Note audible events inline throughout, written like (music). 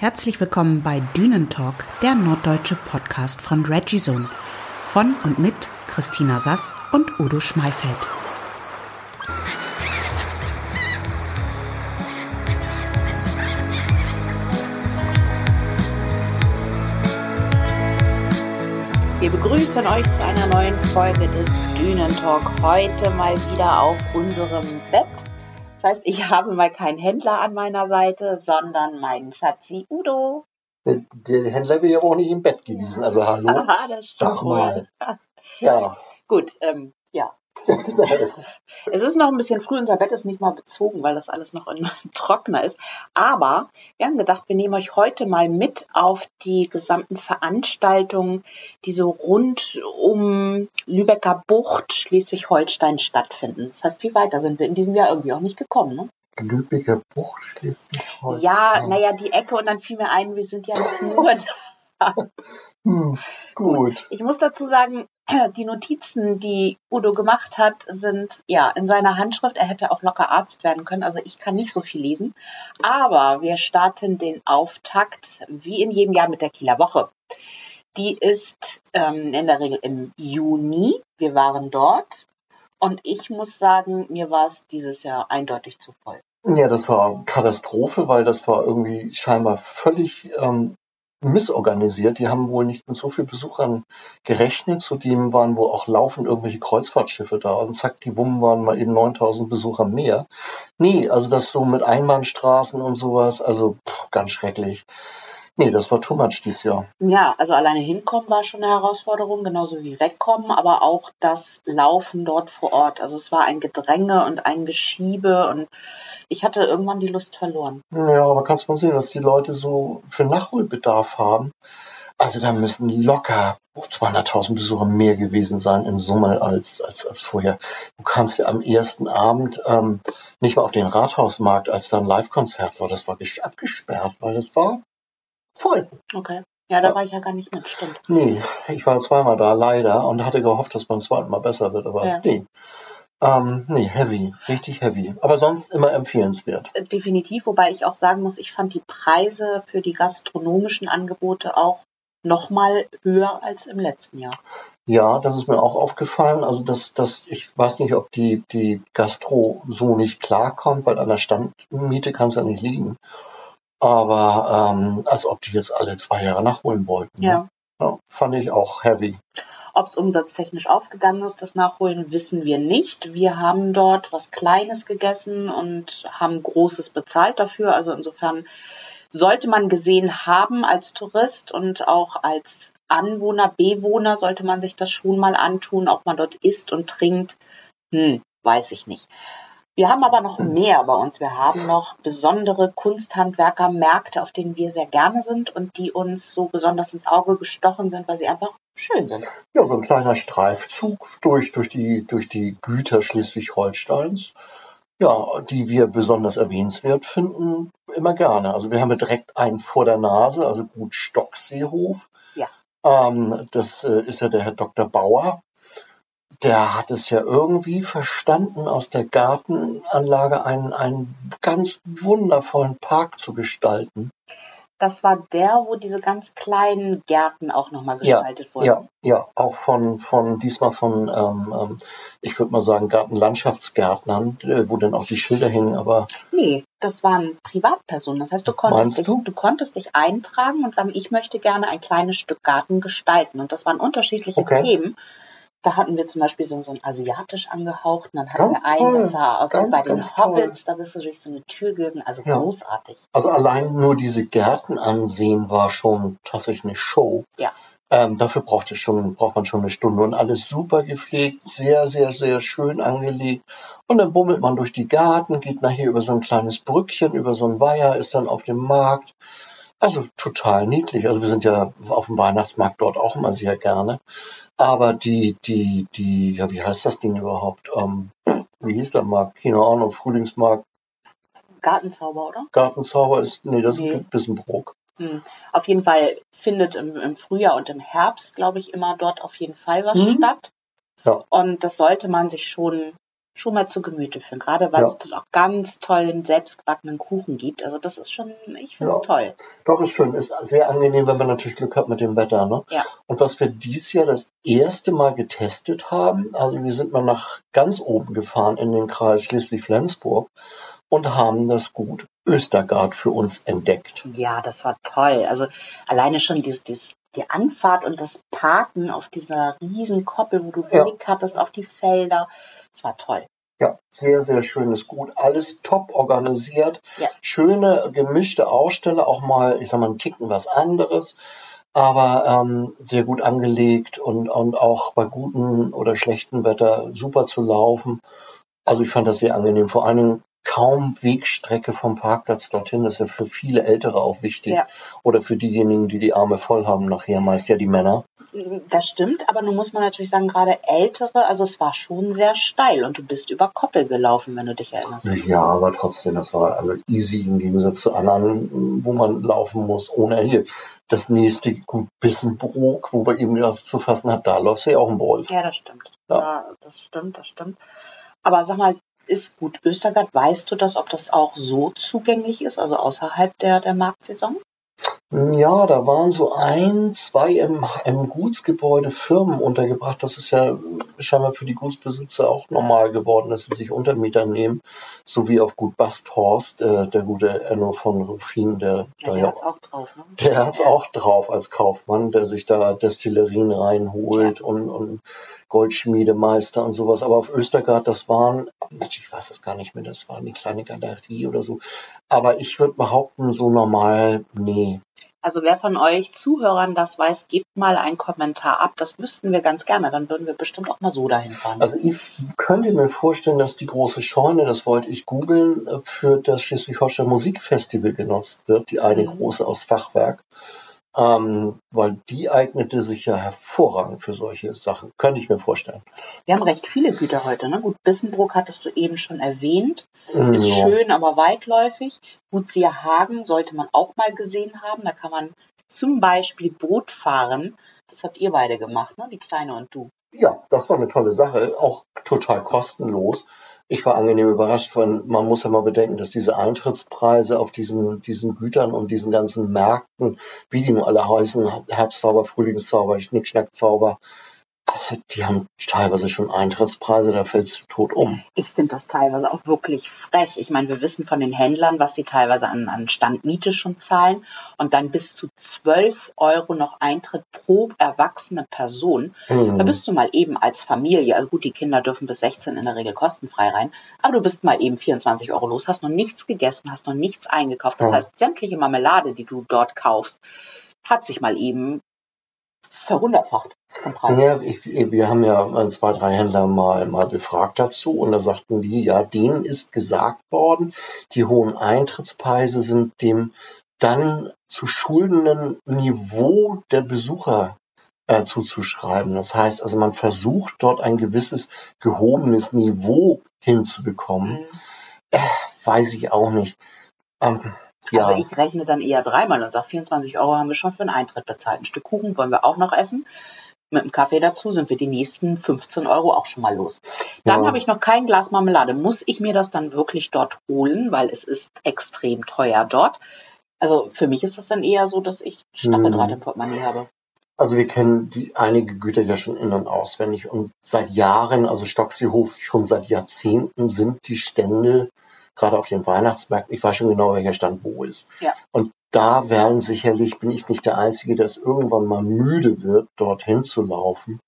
Herzlich willkommen bei Dünentalk, der norddeutsche Podcast von Regizone. Von und mit Christina Sass und Udo Schmeifeld. Wir begrüßen euch zu einer neuen Folge des Dünentalk. Heute mal wieder auf unserem Bett. Das heißt, ich habe mal keinen Händler an meiner Seite, sondern meinen Schatzi Udo. Der, der Händler wäre auch nicht im Bett gewesen. Also hallo. (laughs) Aha, das stimmt Sag mal. wohl. Ja. (laughs) Gut, ähm, ja. (laughs) Es ist noch ein bisschen früh, unser Bett ist nicht mal bezogen, weil das alles noch in (laughs) Trockner ist. Aber wir haben gedacht, wir nehmen euch heute mal mit auf die gesamten Veranstaltungen, die so rund um Lübecker Bucht, Schleswig-Holstein stattfinden. Das heißt, viel weiter sind wir in diesem Jahr irgendwie auch nicht gekommen. Ne? Lübecker Bucht Schleswig-Holstein. Ja, naja, die Ecke und dann fiel mir ein, wir sind ja nicht nur (laughs) da. Hm, gut. Ich muss dazu sagen, (clears throat) die Notizen, die Udo gemacht hat, sind ja in seiner Handschrift. Er hätte auch locker Arzt werden können. Also ich kann nicht so viel lesen. Aber wir starten den Auftakt wie in jedem Jahr mit der Kieler Woche. Die ist ähm, in der Regel im Juni. Wir waren dort. Und ich muss sagen, mir war es dieses Jahr eindeutig zu voll. Ja, das war Katastrophe, weil das war irgendwie scheinbar völlig ähm, missorganisiert. Die haben wohl nicht mit so vielen Besuchern gerechnet. Zudem waren wohl auch laufend irgendwelche Kreuzfahrtschiffe da. Und zack, die Wummen waren mal eben 9000 Besucher mehr. Nee, also das so mit Einbahnstraßen und sowas, also pff, ganz schrecklich. Nee, das war too much dieses Jahr. Ja, also alleine hinkommen war schon eine Herausforderung, genauso wie wegkommen, aber auch das Laufen dort vor Ort. Also es war ein Gedränge und ein Geschiebe und ich hatte irgendwann die Lust verloren. Ja, aber kannst mal sehen, dass die Leute so für Nachholbedarf haben. Also da müssen locker 200.000 Besucher mehr gewesen sein in Summe als, als, als vorher. Du kannst ja am ersten Abend ähm, nicht mal auf den Rathausmarkt, als da ein Live-Konzert war, das war wirklich abgesperrt, weil das war voll. Okay. Ja, da war ich ja gar nicht mit, stimmt. Nee, ich war zweimal da, leider, und hatte gehofft, dass beim zweiten Mal besser wird, aber Ja. nee. Ähm, nee, heavy, richtig heavy. Aber sonst immer empfehlenswert. Äh, Definitiv, wobei ich auch sagen muss, ich fand die Preise für die gastronomischen Angebote auch nochmal höher als im letzten Jahr. Ja, das ist mir auch aufgefallen. Also das, das, ich weiß nicht, ob die, die Gastro so nicht klarkommt, weil an der Standmiete kann es ja nicht liegen. Aber ähm, als ob die jetzt alle zwei Jahre nachholen wollten. Ja. Ne? ja fand ich auch heavy. Ob es umsatztechnisch aufgegangen ist, das Nachholen, wissen wir nicht. Wir haben dort was Kleines gegessen und haben Großes bezahlt dafür. Also insofern sollte man gesehen haben als Tourist und auch als Anwohner, Bewohner sollte man sich das schon mal antun, ob man dort isst und trinkt. Hm, weiß ich nicht. Wir haben aber noch mehr bei uns. Wir haben noch besondere Kunsthandwerkermärkte, auf denen wir sehr gerne sind und die uns so besonders ins Auge gestochen sind, weil sie einfach schön sind. Ja, so ein kleiner Streifzug durch, durch die, durch die Güter Schleswig-Holsteins. Ja, die wir besonders erwähnenswert finden, immer gerne. Also wir haben direkt einen vor der Nase, also gut Stockseehof. Ja. Ähm, das äh, ist ja der Herr Dr. Bauer. Der hat es ja irgendwie verstanden, aus der Gartenanlage einen, einen ganz wundervollen Park zu gestalten. Das war der, wo diese ganz kleinen Gärten auch nochmal Ja, gestaltet wurden. Ja, ja, auch von, von diesmal von, ähm, ähm, ich würde mal sagen, Gartenlandschaftsgärtnern, äh, wo dann auch die Schilder hingen, aber Nee, das waren Privatpersonen. Das heißt, du konntest, dich, du? du konntest dich eintragen und sagen, ich möchte gerne ein kleines Stück Garten gestalten. Und das waren unterschiedliche Okay. Themen. Da hatten wir zum Beispiel so, so einen asiatisch angehauchten, dann hatten Ganz wir einen, das aus wie Ganz, bei den toll. Hobbits, da bist du durch so eine Tür gegangen, also Ja. großartig. also allein nur diese Gärten ansehen war schon tatsächlich eine Show. Ja. Ähm, dafür braucht, schon, braucht man schon eine Stunde und alles super gepflegt, sehr, sehr, sehr schön angelegt. Und dann bummelt man durch die Garten, geht nachher über so ein kleines Brückchen, über so ein Weiher, ist dann auf dem Markt. Also total niedlich. Also wir sind ja auf dem Weihnachtsmarkt dort auch immer sehr gerne. Aber die, die, die, ja, wie heißt das Ding überhaupt? Ähm, wie hieß der Markt? Keine Ahnung, Frühlingsmarkt, Gartenzauber, oder? Gartenzauber ist, nee, das Nee. ist Bissenbrook. Hm. Auf jeden Fall findet im, im Frühjahr und im Herbst, glaube ich, immer dort auf jeden Fall was Mhm. statt. Ja. Und das sollte man sich schon schon mal zu Gemüte führen. Gerade weil Ja. es dort auch ganz tollen selbstgebackenen Kuchen gibt. Also das ist schon, ich finde es Ja. toll. Doch, ist schön. Ist sehr angenehm, wenn man natürlich Glück hat mit dem Wetter. Ne? Ja. Und was wir dies Jahr das erste Mal getestet haben, also wir sind mal nach ganz oben gefahren in den Kreis Schleswig-Flensburg und haben das Gut Östergard für uns entdeckt. Ja, das war toll. Also alleine schon dieses, dieses, die Anfahrt und das Parken auf dieser riesen Koppel, wo du Ja. Blick hattest auf die Felder. Das war toll. Ja, sehr, sehr schönes Gut. Alles top organisiert. Ja. Schöne gemischte Aussteller, auch mal, ich sag mal, einen Ticken was anderes. Aber ähm, sehr gut angelegt und, und auch bei gutem oder schlechtem Wetter super zu laufen. Also ich fand das sehr angenehm. Vor allen Dingen kaum Wegstrecke vom Parkplatz dorthin. Das ist ja für viele Ältere auch wichtig. Ja. Oder für diejenigen, die die Arme voll haben, nachher meist ja die Männer. Das stimmt, aber nun muss man natürlich sagen, gerade ältere, also es war schon sehr steil und du bist über Koppel gelaufen, wenn du dich erinnerst. Ja, aber trotzdem, das war also easy im Gegensatz zu anderen, wo man laufen muss ohne hier. Das nächste gut Bissenbrook, wo wir eben das zu fassen hat, da läuft sie auch im Wolf. Ja, das stimmt. Ja. Ja. das stimmt, das stimmt. Aber sag mal, ist gut Östergard, weißt du das, ob das auch so zugänglich ist, also außerhalb der, der Marktsaison? Ja, da waren so ein, zwei im, im Gutsgebäude Firmen untergebracht. Das ist ja scheinbar für die Gutsbesitzer auch normal geworden, dass sie sich Untermieter nehmen, so wie auf Gut Basthorst, äh, der gute Enno von Ruffin, der Ja, der ja hat's auch drauf, ne? Der hat's auch drauf als Kaufmann, der sich da Destillerien reinholt und, und Goldschmiedemeister und sowas. Aber auf Östergard, das waren, Mensch, ich weiß das gar nicht mehr, das war eine kleine Galerie oder so. Aber ich würde behaupten, so normal, nee. Also wer von euch Zuhörern das weiß, gebt mal einen Kommentar ab. Das wüssten wir ganz gerne. Dann würden wir bestimmt auch mal so dahin fahren. Also ich könnte mir vorstellen, dass die große Scheune, das wollte ich googeln, für das Schleswig-Holstein Musikfestival genutzt wird, die eine Mhm. große aus Fachwerk. Ähm, weil die eignete sich ja hervorragend für solche Sachen. Könnte ich mir vorstellen. wir haben recht viele Güter heute. Ne? Gut, Bissenbrook hattest du eben schon erwähnt. Ist Ja. schön, aber weitläufig. Gut, Sierhagen sollte man auch mal gesehen haben. Da kann man zum Beispiel Boot fahren. Das habt ihr beide gemacht, ne? Die Kleine und du. Ja, das war eine tolle Sache, auch total kostenlos. Ich war angenehm überrascht, weil man muss ja mal bedenken, dass diese Eintrittspreise auf diesen, diesen Gütern und diesen ganzen Märkten, wie die nun alle heißen, Herbstzauber, Frühlingszauber, Schnickschnackzauber, die haben teilweise schon Eintrittspreise, da fällst du tot um. Ich finde das teilweise auch wirklich frech. Ich meine, wir wissen von den Händlern, was sie teilweise an, an Standmiete schon zahlen und dann bis zu 12 Euro noch Eintritt pro erwachsene Person. Da Hm. bist du mal eben als Familie, also gut, die Kinder dürfen bis 16 in der Regel kostenfrei rein, aber du bist mal eben 24 Euro los, hast noch nichts gegessen, hast noch nichts eingekauft. Das Ja. heißt, sämtliche Marmelade, die du dort kaufst, hat sich mal eben verhundertfacht. Ja, ich, wir haben ja äh, zwei, drei Händler mal, mal befragt dazu und da sagten die, ja, denen ist gesagt worden, die hohen Eintrittspreise sind dem dann zu schuldenden Niveau der Besucher äh, zuzuschreiben. Das heißt also, man versucht dort ein gewisses gehobenes Niveau hinzubekommen. Mhm. Weiß ich auch nicht. Ähm, ja, Also ich rechne dann eher dreimal und sage, 24 Euro haben wir schon für einen Eintritt bezahlt. Ein Stück Kuchen wollen wir auch noch essen. Mit dem Kaffee dazu sind wir die nächsten 15 Euro auch schon mal los. Dann Ja. habe ich noch kein Glas Marmelade. Muss ich mir das dann wirklich dort holen, weil es ist extrem teuer dort. Also für mich ist das dann eher so, dass ich Stacheldraht Hm. im Portemonnaie habe. Also wir kennen die einige Güter ja schon in- und auswendig und seit Jahren, also Stocksleyhof schon seit Jahrzehnten sind die Stände gerade auf den Weihnachtsmärkten, ich weiß schon genau, welcher Stand wo ist. Ja. Und da werden sicherlich, bin ich nicht der Einzige, der es irgendwann mal müde wird, dorthin zu laufen.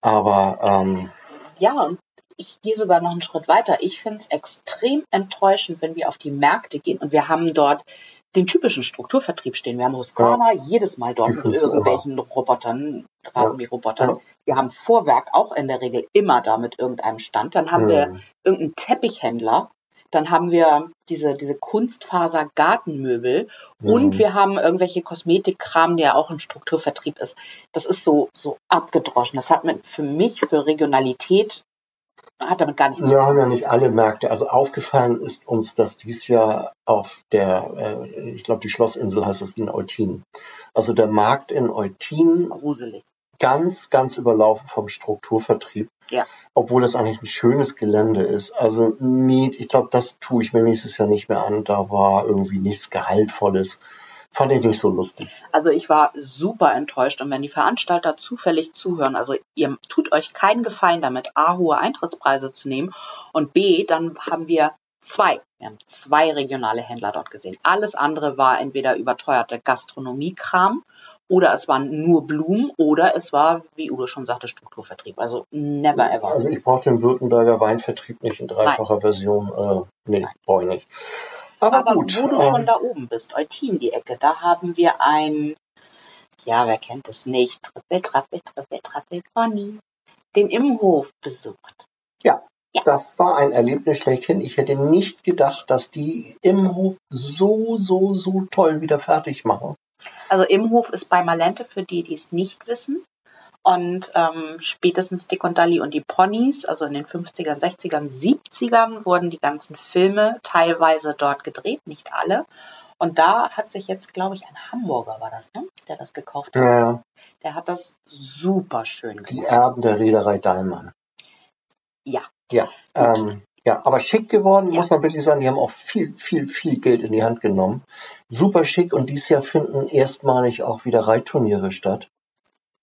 Aber ähm, Ja, ich gehe sogar noch einen Schritt weiter. Ich finde es extrem enttäuschend, wenn wir auf die Märkte gehen und wir haben dort den typischen Strukturvertrieb stehen. Wir haben Husqvarna jedes Mal dort mit (laughs) irgendwelchen Robotern, Rasenmäherrobotern. Ja. Wir haben Vorwerk auch in der Regel immer da mit irgendeinem Stand. Dann haben wir hm, irgendeinen Teppichhändler. Dann haben wir diese, diese Kunstfaser-Gartenmöbel und hm. wir haben irgendwelche Kosmetikkram, der auch im Strukturvertrieb ist. Das ist so, so abgedroschen. Das hat mit, für mich, für Regionalität, hat damit gar nichts zu Wir tun. haben ja nicht alle Märkte. Also aufgefallen ist uns, dass dies Jahr auf der, äh, ich glaube, die Schlossinsel heißt es in Eutin. Also der Markt in Eutin Gruselig. Ganz, ganz überlaufen vom Strukturvertrieb. Ja. Obwohl das eigentlich ein schönes Gelände ist. Also Miet, ich glaube, das tue ich mir nächstes Jahr nicht mehr an. Da war irgendwie nichts Gehaltvolles. Fand ich nicht so lustig. Also ich war super enttäuscht und wenn die Veranstalter zufällig zuhören, also ihr tut euch keinen Gefallen damit, A, hohe Eintrittspreise zu nehmen und B, dann haben wir zwei, wir haben zwei regionale Händler dort gesehen. Alles andere war entweder überteuerte Gastronomiekram oder es waren nur Blumen oder es war, wie Udo schon sagte, Strukturvertrieb. Also never ever. Also ich brauche den Württemberger Weinvertrieb nicht in dreifacher Nein. Version. Äh, nee, brauche ich nicht. Aber, Aber gut, wo du ähm, von da oben bist, Eutin die Ecke, da haben wir ein, ja, wer kennt es nicht, Trippel, Trappel, Trippel, Trappel, Pony, den Immenhof besucht. Ja, ja, das war ein Erlebnis schlechthin. Ich hätte nicht gedacht, dass die Immenhof so, so, so toll wieder fertig machen. Also Immenhof ist bei Malente für die, die es nicht wissen. Und ähm, spätestens Dick und Dali und die Ponys, also in den 50ern, 60ern, 70ern, wurden die ganzen Filme teilweise dort gedreht, nicht alle. Und da hat sich jetzt, glaube ich, ein Hamburger war das, ne? der das gekauft hat. Ja. Der hat das super schön gemacht. Die Erben der Reederei Dallmann. Ja. Ja, ähm, ja, aber schick geworden, muss man wirklich sagen. Die haben auch viel, viel, viel Geld in die Hand genommen. Super schick und dieses Jahr finden erstmalig auch wieder Reitturniere statt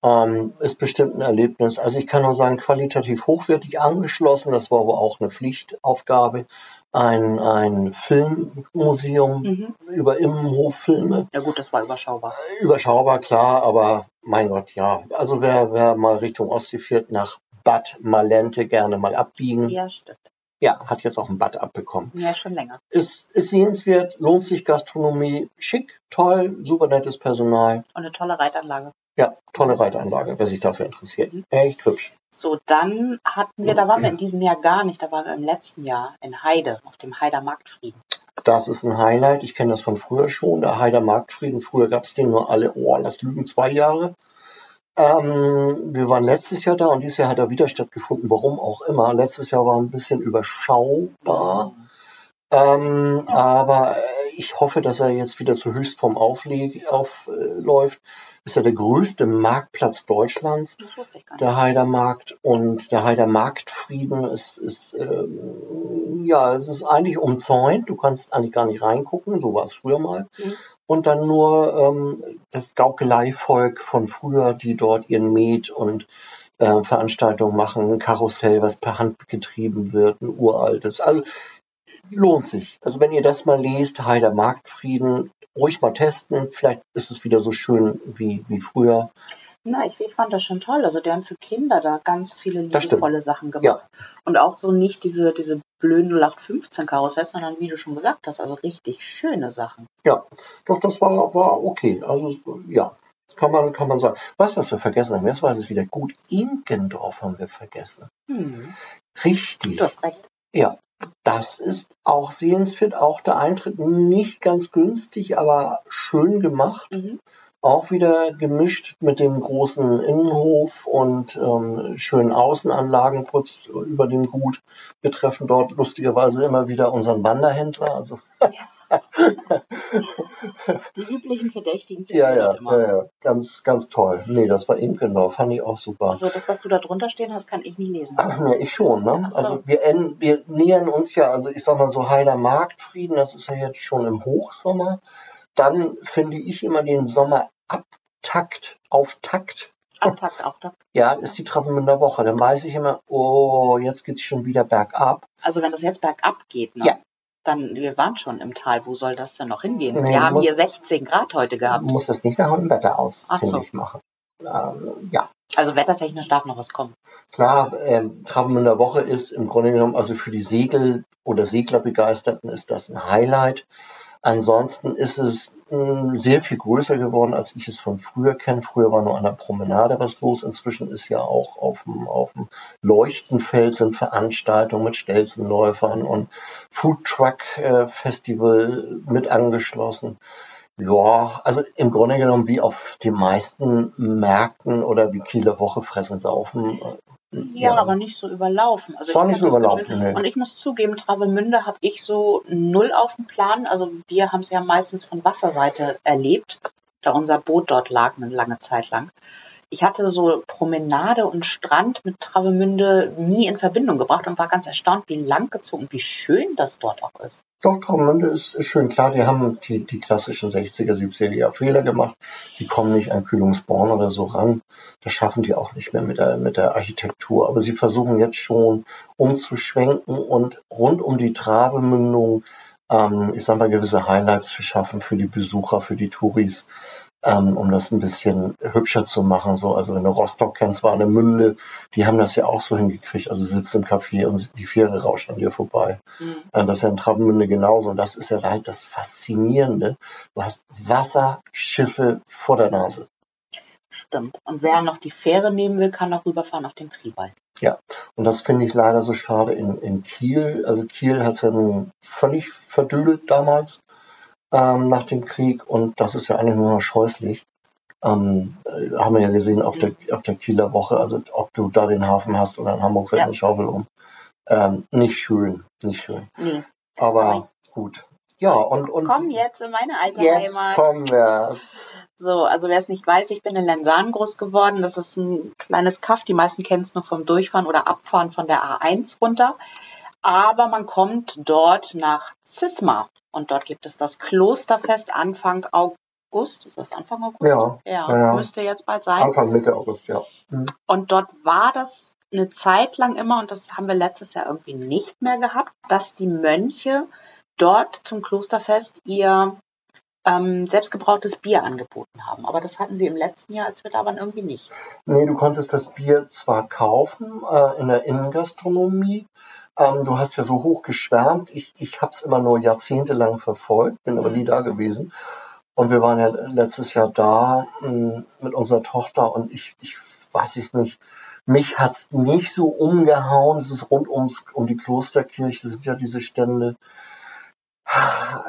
ähm, ist bestimmt ein Erlebnis. Also ich kann nur sagen, qualitativ hochwertig angeschlossen. Das war aber auch eine Pflichtaufgabe. Ein, ein Filmmuseum mhm. über Immenhof-Filme. Ja gut, das war überschaubar. Überschaubar, klar, aber mein Gott, ja. Also wer, wer mal Richtung Ostsee fährt, nach Bad Malente gerne mal abbiegen. Ja, stimmt. Ja, hat jetzt auch ein Bad abbekommen. Ja, schon länger. Ist, ist sehenswert, lohnt sich Gastronomie, schick, toll, super nettes Personal. Und eine tolle Reitanlage. Ja, tolle Reitanlage, wer sich dafür interessiert. Mhm. Echt hübsch. So, dann hatten wir, da waren wir in diesem Jahr gar nicht, da waren wir im letzten Jahr in Heide, auf dem Heider Marktfrieden. Das ist ein Highlight. Ich kenne das von früher schon. Der Heider Marktfrieden. Früher gab es den nur alle, oh, lass lügen, zwei Jahre. Ähm, wir waren letztes Jahr da und dieses Jahr hat er wieder stattgefunden, warum auch immer. Letztes Jahr war ein bisschen überschaubar. Ähm, aber ich hoffe, dass er jetzt wieder zur Höchstform aufläuft. Ist ja der größte Marktplatz Deutschlands, der Heidermarkt. Und der Heidermarktfrieden ist, ist ähm, ja, es ist eigentlich umzäunt. Du kannst eigentlich gar nicht reingucken, so war es früher mal. Mhm. Und dann nur ähm, das Gaukeleivolk von früher, die dort ihren Met und äh, Veranstaltungen machen, ein Karussell, was per Hand getrieben wird, ein uraltes. Also lohnt sich. Also wenn ihr das mal lest, Heider Marktfrieden, ruhig mal testen. Vielleicht ist es wieder so schön wie, wie früher. Na, ich, ich fand das schon toll. Also die haben für Kinder da ganz viele liebevolle Sachen gemacht. Ja. Und auch so nicht diese, diese blöden 0815 Karussells, sondern wie du schon gesagt hast, also richtig schöne Sachen. Ja, doch, das war, war okay. Also ja, kann man, kann man sagen. Was, was wir vergessen haben, jetzt weiß es wieder gut. Inkendorf haben wir vergessen. Hm. Richtig. Du hast recht. Ja, das ist auch sehenswert. Auch der Eintritt nicht ganz günstig, aber schön gemacht. Mhm. Auch wieder gemischt mit dem großen Innenhof und ähm, schönen Außenanlagenputz über dem Gut. Wir treffen dort lustigerweise immer wieder unseren Wanderhändler. Also ja. Die üblichen Verdächtigen. Ja, ja, ja, ja, ganz, ganz toll. Nee, das war eben genau, fand ich auch super. Also das, was du da drunter stehen hast, kann ich nie lesen. Ach, ne, ich schon, ne? So. Also wir, wir nähern uns ja, also ich sag mal so Heider Marktfrieden, das ist ja jetzt schon im Hochsommer. Dann finde ich immer den Sommer Abtakt, Auftakt. Auftakt, (laughs) Auftakt. Ja, ist die Travemünder Woche. Dann weiß ich immer, oh, jetzt geht's schon wieder bergab. Also wenn das jetzt bergab geht, ne? Ja, dann, wir waren schon im Tal. Wo soll das denn noch hingehen? Nee, wir haben musst, hier 16 Grad heute gehabt. Du musst das nicht nach dem Wetter aus, finde ich, machen. Ähm, ja. Also wettertechnisch darf noch was kommen. Klar, ähm, Travemünder Woche ist im Grunde genommen, also für die Segel- oder Seglerbegeisterten ist das ein Highlight. Ansonsten ist es hm, sehr viel größer geworden, als ich es von früher kenne. Früher war nur an der Promenade was los. Inzwischen ist ja auch auf dem, auf dem Leuchtenfeld sind Veranstaltungen mit Stelzenläufern und Food Truck äh, Festival mit angeschlossen. Ja, also im Grunde genommen wie auf den meisten Märkten oder wie Kieler Woche fressen saufen ja, ja, aber nicht so überlaufen. Also war nicht so überlaufen. Nee. Und ich muss zugeben, Travemünde habe ich so null auf dem Plan. Also wir haben es ja meistens von Wasserseite erlebt, da unser Boot dort lag eine lange Zeit lang. ich hatte so Promenade und Strand mit Travemünde nie in Verbindung gebracht und war ganz erstaunt, wie langgezogen, wie schön das dort auch ist. Doch, Travemünde ist, ist schön. Klar, die haben die, die klassischen 60er, 70er Jahre Fehler gemacht. Die kommen nicht an Kühlungsborn oder so ran. Das schaffen die auch nicht mehr mit der, mit der Architektur. Aber sie versuchen jetzt schon umzuschwenken und rund um die Travemündung, ähm, ich sag mal, gewisse Highlights zu schaffen für die Besucher, für die Touris ähm, um das ein bisschen hübscher zu machen. So, also wenn du Rostock kennst, war eine Münde, die haben das ja auch so hingekriegt. Also sitzt im Café und die Fähre rauscht an dir vorbei. Mhm. Äh, das ist ja in Travemünde genauso. Und das ist ja halt das Faszinierende. Du hast Wasserschiffe vor der Nase. Stimmt. Und wer noch die Fähre nehmen will, kann auch rüberfahren auf den Priwald. Ja, und das finde ich leider so schade in, in Kiel. Also Kiel hat es ja nun völlig verdüdelt damals ähm, nach dem Krieg und das ist ja eigentlich nur noch scheußlich. Ähm, äh, haben wir ja gesehen auf der, auf der Kieler Woche, also ob du da den Hafen hast oder in Hamburg fällt ja. eine Schaufel um. Ähm, nicht schön, nicht schön. Nee. Aber Nein. gut. Ja, und, und. Komm jetzt in meine alte jetzt Heimat. kommen wir. So, also wer es nicht weiß, ich bin in Lensan groß geworden. Das ist ein kleines Kaff. Die meisten kennen es nur vom Durchfahren oder Abfahren von der A1 runter. Aber man kommt dort nach Zisma. Und dort gibt es das Klosterfest Anfang August. Ist das Anfang August? Ja. Ja, ja. müsste jetzt bald sein. Anfang Mitte August, ja. Mhm. Und dort war das eine Zeit lang immer, und das haben wir letztes Jahr irgendwie nicht mehr gehabt, dass die Mönche dort zum Klosterfest ihr ähm, selbstgebrautes Bier angeboten haben. Aber das hatten sie im letzten Jahr, als wir da waren, irgendwie nicht. Nee, du konntest das Bier zwar kaufen äh, in der Innengastronomie, ähm, du hast ja so hoch geschwärmt. Ich, ich habe es immer nur jahrzehntelang verfolgt, bin aber nie da gewesen. Und wir waren ja letztes Jahr da mh, hm, mit unserer Tochter und ich, ich weiß ich nicht, mich hat's nicht so umgehauen. Es ist rund ums, um die Klosterkirche, sind ja diese Stände.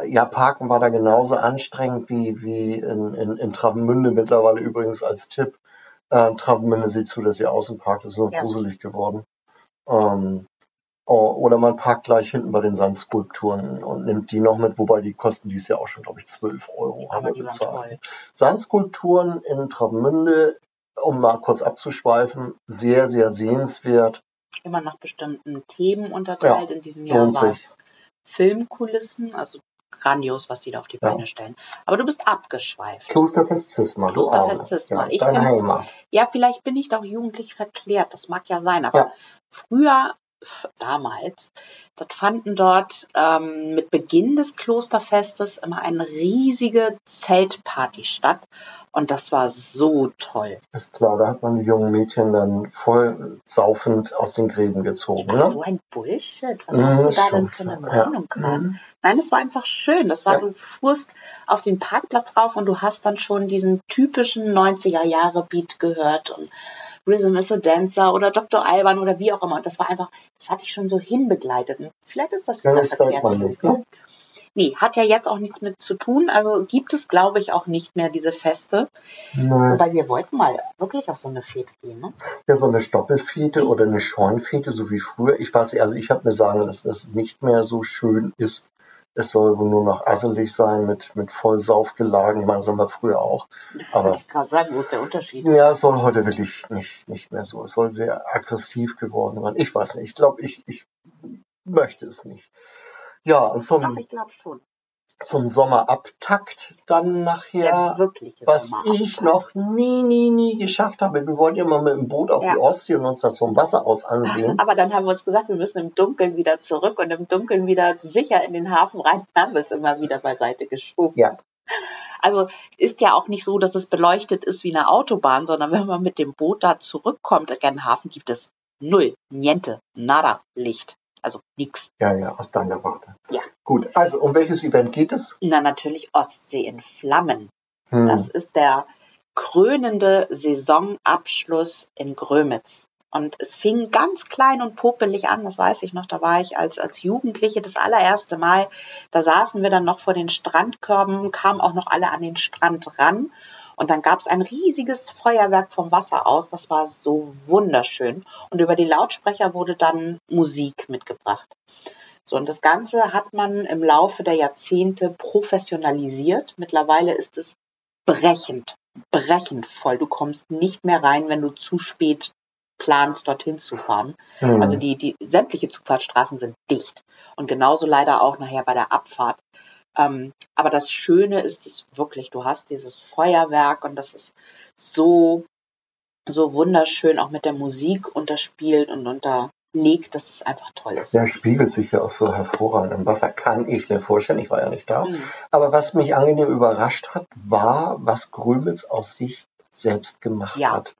Ja, Parken war da genauso anstrengend wie, wie in, in, in Travemünde mittlerweile übrigens als Tipp. Äh, Travemünde sieht zu, dass ihr außen parkt, ist nur ja. gruselig geworden. Ähm, oder man parkt gleich hinten bei den Sandskulpturen und nimmt die noch mit, wobei die kosten dies Jahr auch schon, glaube ich, 12 Euro haben wir bezahlt. Sandskulpturen in Travemünde, um mal kurz abzuschweifen, sehr, sehr sehenswert. Immer nach bestimmten Themen unterteilt. Ja, in diesem Jahr war es Filmkulissen, also grandios, was die da auf die Beine ja. stellen. Aber du bist abgeschweift. Klosterfest Zisma, du Zisma. Ja, deine Heimat. Ja, vielleicht bin ich doch jugendlich verklärt, das mag ja sein, aber ja. früher damals, das fanden dort ähm, mit Beginn des Klosterfestes immer eine riesige Zeltparty statt. Und das war so toll. Ist klar, da hat man die jungen Mädchen dann voll saufend aus den Gräben gezogen. Ne? So ein Bullshit. Was mhm, hast du da denn für eine Meinung ja. Mhm. Nein, es war einfach schön. Das war, ja. du fuhrst auf den Parkplatz rauf und du hast dann schon diesen typischen 90er Jahre Beat gehört und Rhythm is a Dancer oder Dr. Alban oder wie auch immer. Und das war einfach, das hatte ich schon so hinbegleitet. Und vielleicht ist das dieser ja, verkehrte nicht, ne? Nee, hat ja jetzt auch nichts mit zu tun. Also gibt es, glaube ich, auch nicht mehr diese Feste. Nein. Wobei wir wollten mal wirklich auf so eine Fete gehen, ne? Ja, so eine Stoppelfete oder eine Scheunfete, so wie früher. Ich weiß, also ich habe mir sagen, dass das nicht mehr so schön ist, es soll wohl nur noch asselig sein mit, mit Vollsaufgelagen. Ich meine, das haben wir früher auch. Aber ich gerade sagen, wo ist der Unterschied? Ja, es soll heute wirklich nicht, nicht mehr so. Es soll sehr aggressiv geworden sein. Ich weiß nicht. Ich glaube, ich, ich möchte es nicht. Ja, und zum, Doch, ich glaube schon zum Sommerabtakt dann nachher, was ich noch nie, nie, nie geschafft habe. Wir wollten ja mal mit dem Boot auf ja. die Ostsee und uns das vom Wasser aus ansehen. Aber dann haben wir uns gesagt, wir müssen im Dunkeln wieder zurück und im Dunkeln wieder sicher in den Hafen rein. Dann haben wir es immer wieder beiseite geschoben. Ja. Also ist ja auch nicht so, dass es beleuchtet ist wie eine Autobahn, sondern wenn man mit dem Boot da zurückkommt, in den Hafen gibt es null, niente, nada Licht. Also nichts. Ja, ja, aus deiner Warte. Ja. Gut, also um welches Event geht es? Na, natürlich Ostsee in Flammen. Hm. Das ist der krönende Saisonabschluss in Grömitz. Und es fing ganz klein und popelig an, das weiß ich noch, da war ich als, als Jugendliche das allererste Mal, da saßen wir dann noch vor den Strandkörben, kamen auch noch alle an den Strand ran und dann gab es ein riesiges Feuerwerk vom Wasser aus. Das war so wunderschön. Und über die Lautsprecher wurde dann Musik mitgebracht. So, und das Ganze hat man im Laufe der Jahrzehnte professionalisiert. Mittlerweile ist es brechend brechend voll. Du kommst nicht mehr rein, wenn du zu spät planst, dorthin zu fahren. Mhm. Also die, die sämtliche Zugfahrtstraßen sind dicht. Und genauso leider auch nachher bei der Abfahrt. Ähm, aber das Schöne ist es wirklich, du hast dieses Feuerwerk und das ist so, so wunderschön auch mit der Musik unterspielt und unterlegt, dass es einfach toll ist. Der spiegelt sich ja auch so hervorragend im Wasser, kann ich mir vorstellen. Ich war ja nicht da. Mhm. Aber was mich angenehm überrascht hat, war, was Grömitz aus sich selbst gemacht Ja. hat.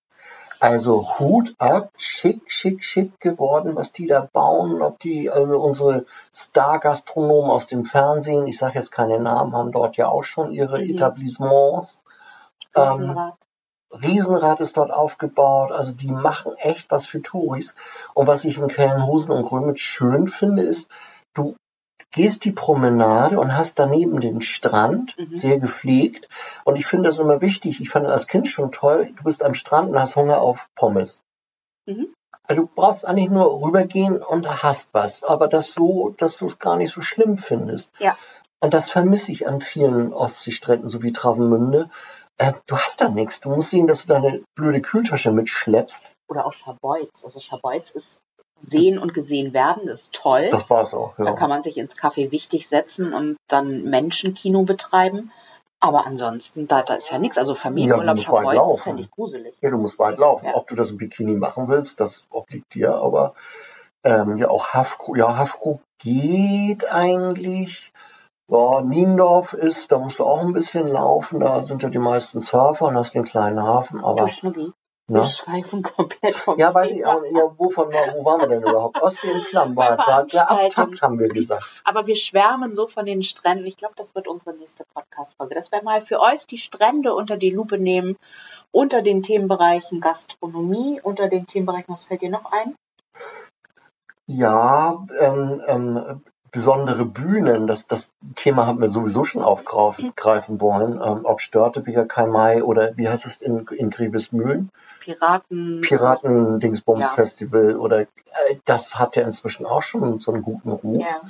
Also Hut ab, schick, schick, schick geworden, was die da bauen, ob die, also unsere Star-Gastronomen aus dem Fernsehen, ich sage jetzt keine Namen, haben dort ja auch schon ihre Mhm. Etablissements. Ähm, Riesenrad. Riesenrad ist dort aufgebaut, also die machen echt was für Touris. Und was ich in Kellenhusen und Grömitz schön finde, ist, du gehst die Promenade und hast daneben den Strand, Mhm. sehr gepflegt. Und ich finde das immer wichtig. Ich fand das als Kind schon toll. Du bist am Strand und hast Hunger auf Pommes. Mhm. Also Du brauchst eigentlich nur rübergehen und hast was. Aber das so, dass du es gar nicht so schlimm findest. Ja. Und das vermisse ich an vielen Ostseestränden, so wie Travemünde. Äh, du hast da nichts. Du musst sehen, dass du deine blöde Kühltasche mitschleppst. Oder auch Scharbeutz. Also Scharbeutz ist sehen und gesehen werden, ist toll. Das war's auch. Da Ja. kann man sich ins Café wichtig setzen und dann Menschenkino betreiben. Aber ansonsten, da, da ist ja nichts. Also Familienurlaub Ja, du musst weit Scharbeutz laufen. fände ich gruselig. ja, du musst weit laufen. Ja. Ob du das im Bikini machen willst, das obliegt dir. Aber ähm, ja, auch Hafkrug. Ja, Hafkrug geht eigentlich. Ja, Niendorf ist, da musst du auch ein bisschen laufen. Da sind ja die meisten Surfer und hast den kleinen Hafen. Aber wir ne? schweifen komplett vom Ja, weiß ich nicht. Ja, wovon, wo waren wir denn überhaupt? Ostsee in Flammen war, war der Abtakt, haben wir gesagt. Aber wir schwärmen so von den Stränden. Ich glaube, das wird unsere nächste Podcast-Folge. Dass wir mal für euch die Strände unter die Lupe nehmen, unter den Themenbereichen Gastronomie, unter den Themenbereichen, was fällt dir noch ein? Ja, ähm, ähm, besondere Bühnen, das, das Thema haben wir sowieso schon aufgreifen greifen wollen. Ähm, ob Störtebeker, Mai oder wie heißt es in, in Grevesmühlen? Piraten. Piraten-Dingsbums-Festival oder äh, das hat ja inzwischen auch schon so einen guten Ruf. Ja.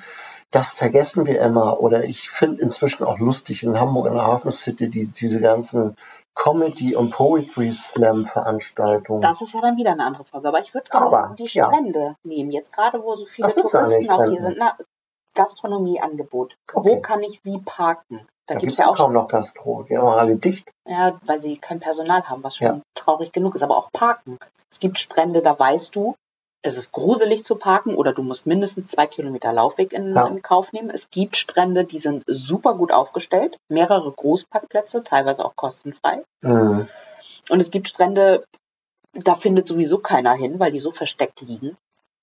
Das vergessen wir immer. Oder ich finde inzwischen auch lustig in Hamburg in der Hafen City die, diese ganzen Comedy- und Poetry-Slam-Veranstaltungen. Das ist ja dann wieder eine andere Folge. Aber ich würde die ja. Strände nehmen. Jetzt gerade, wo so viele Touristen auch hier sind. Na, Gastronomieangebot. Wo Okay. kann ich wie parken? Da, da gibt es ja ja auch kaum noch Gastro. Die haben alle dicht. Ja, weil sie kein Personal haben, was schon Ja. traurig genug ist. Aber auch Parken. Es gibt Strände, da weißt du, es ist gruselig zu parken oder du musst mindestens zwei Kilometer Laufweg in, Ja. in Kauf nehmen. Es gibt Strände, die sind super gut aufgestellt, mehrere Großparkplätze, teilweise auch kostenfrei. Mhm. Und es gibt Strände, da findet sowieso keiner hin, weil die so versteckt liegen,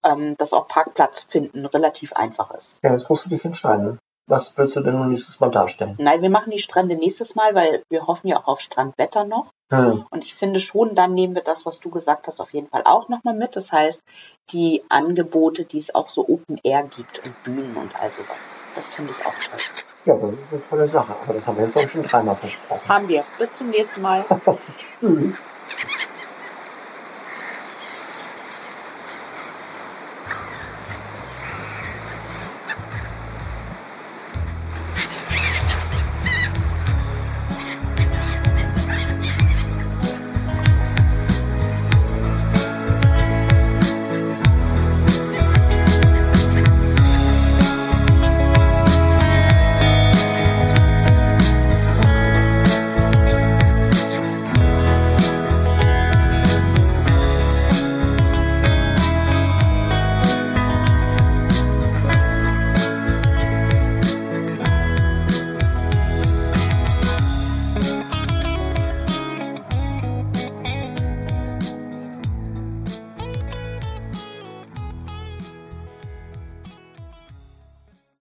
ähm, dass auch Parkplatz finden relativ einfach ist. Ja, jetzt musst du dich entscheiden. Was willst du denn nun nächstes Mal darstellen? Nein, wir machen die Strände nächstes Mal, weil wir hoffen ja auch auf Strandwetter noch. Hm. Und ich finde schon, dann nehmen wir das, was du gesagt hast, auf jeden Fall auch nochmal mit. Das heißt, die Angebote, die es auch so Open Air gibt und Bühnen und all sowas. Das finde ich auch toll. Ja, das ist eine tolle Sache. Aber das haben wir jetzt, glaube ich, schon dreimal versprochen. Haben wir. Bis zum nächsten Mal. (laughs) Tschüss.